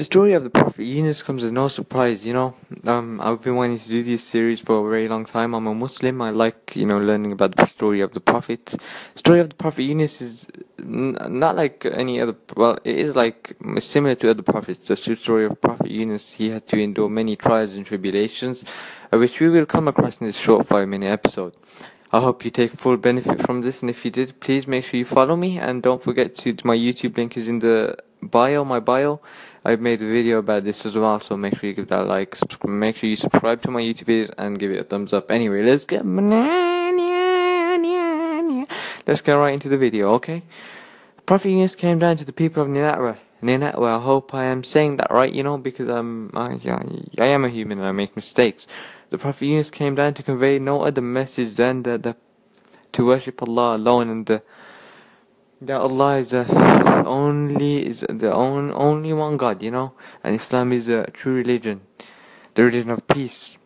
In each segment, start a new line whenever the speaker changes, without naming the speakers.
The story of the Prophet Yunus comes as no surprise, you know. Um, I've been wanting to do this series for a very long time. I'm a Muslim. I like, you know, learning about the story of the Prophet. Story of the Prophet Yunus is n- not like any other. Well, it is like similar to other prophets. The story of Prophet Yunus, he had to endure many trials and tribulations, uh, which we will come across in this short five-minute episode. I hope you take full benefit from this, and if you did, please make sure you follow me, and don't forget to. My YouTube link is in the bio, my bio. I've made a video about this as well, so make sure you give that a like. Make sure you subscribe to my YouTube videos and give it a thumbs up. Anyway, let's get let's get right into the video, okay? Prophet Yunus came down to the people of Nineveh. Nineveh, I hope I am saying that right, you know, because I'm, I, I am a human and I make mistakes. The Prophet Yunus came down to convey no other message than the, the to worship Allah alone and the that Allah is the only is the on, only one God, you know, and Islam is a true religion, the religion of peace.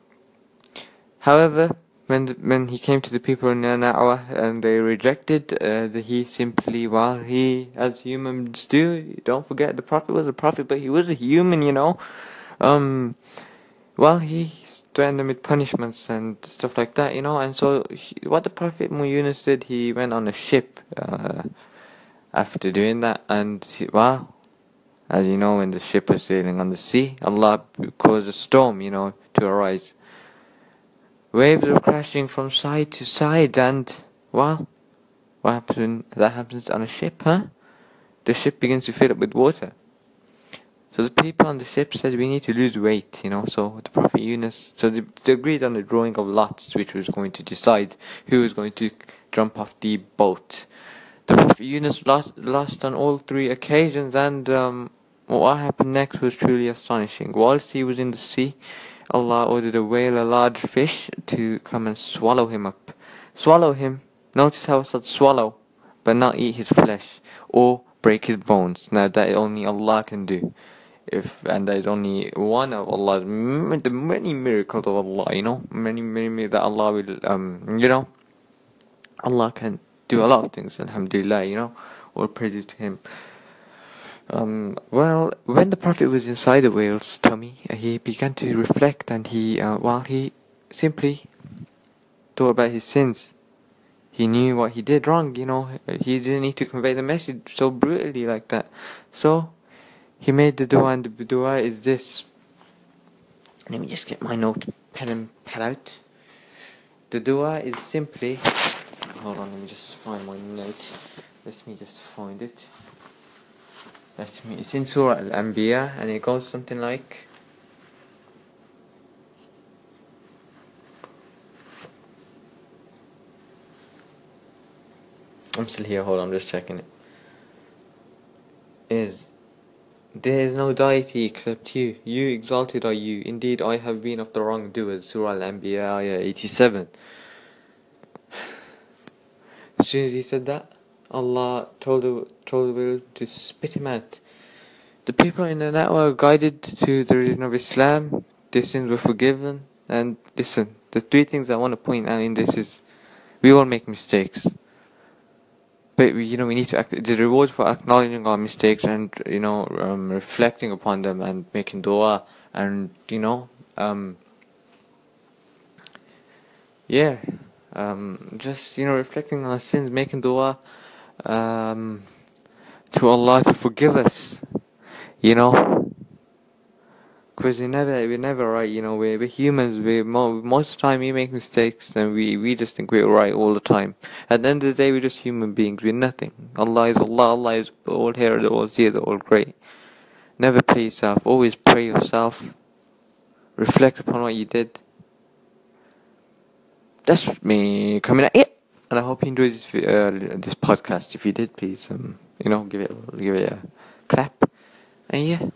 However, when the, when he came to the people in Nineveh and they rejected, uh, the, he simply, while he, as humans do, don't forget the Prophet was a prophet, but he was a human, you know. Um, well, he threatened them with punishments and stuff like that, you know. And so, he, what the Prophet Yunus did, he went on a ship. Uh, after doing that. And well, as you know, when the ship was sailing on the sea, Allah caused a storm, you know, to arise. Waves were crashing from side to side, and well, what happens when that happens on a ship, huh? The ship begins to fill up with water. So the people on the ship said we need to lose weight, you know. So the Prophet Yunus, so they, they agreed on the drawing of lots, which was going to decide who was going to jump off the boat. The Prophet Yunus lost, lost on all three occasions, and um, what happened next was truly astonishing. Whilst he was in the sea, Allah ordered a whale, a large fish, to come and swallow him up. Swallow him. Notice how it said swallow, but not eat his flesh or break his bones. Now that only Allah can do. If and that is only one of Allah's the many miracles of Allah, you know, many many that Allah will um you know, Allah can do a lot of things, alhamdulillah, you know, all praise to him. Um, well, when the Prophet was inside the whale's tummy, uh, he began to reflect and he, uh, while he simply thought about his sins, he knew what he did wrong, you know, he didn't need to convey the message so brutally like that. So, he made the dua and the dua is this. Let me just get my note pen and pad out. The dua is simply hold on, let me just find my note. Let me just find it. Let me, it's in Surah Al-Anbiya and it goes something like I'm still here, hold on, I'm just checking it. Is there is no deity except you. You exalted are you. Indeed, I have been of the wrongdoers. Surah Al-Anbiya, ayah 87. Soon as he said that, Allah told the, told the to spit him out. The people in the net were guided to the religion of Islam, their sins were forgiven, and listen, the three things I want to point out in this is we all make mistakes. But we, you know, we need to act, the reward for acknowledging our mistakes and you know um, reflecting upon them and making dua and you know um, yeah um, just you know reflecting on our sins, making dua um, to Allah to forgive us. You know, because we never we never right. You know, we're, we're humans. We most of the time we make mistakes and we we just think we're right all the time. At the end of the day, we're just human beings. We're nothing. Allah is Allah. Allah is all here, the all here, the all great. Never play yourself. Always pray yourself. Reflect upon what you did that's me coming at it. And I hope you enjoyed this uh, this podcast. If you did, please um, you know give it give it a clap. And yeah.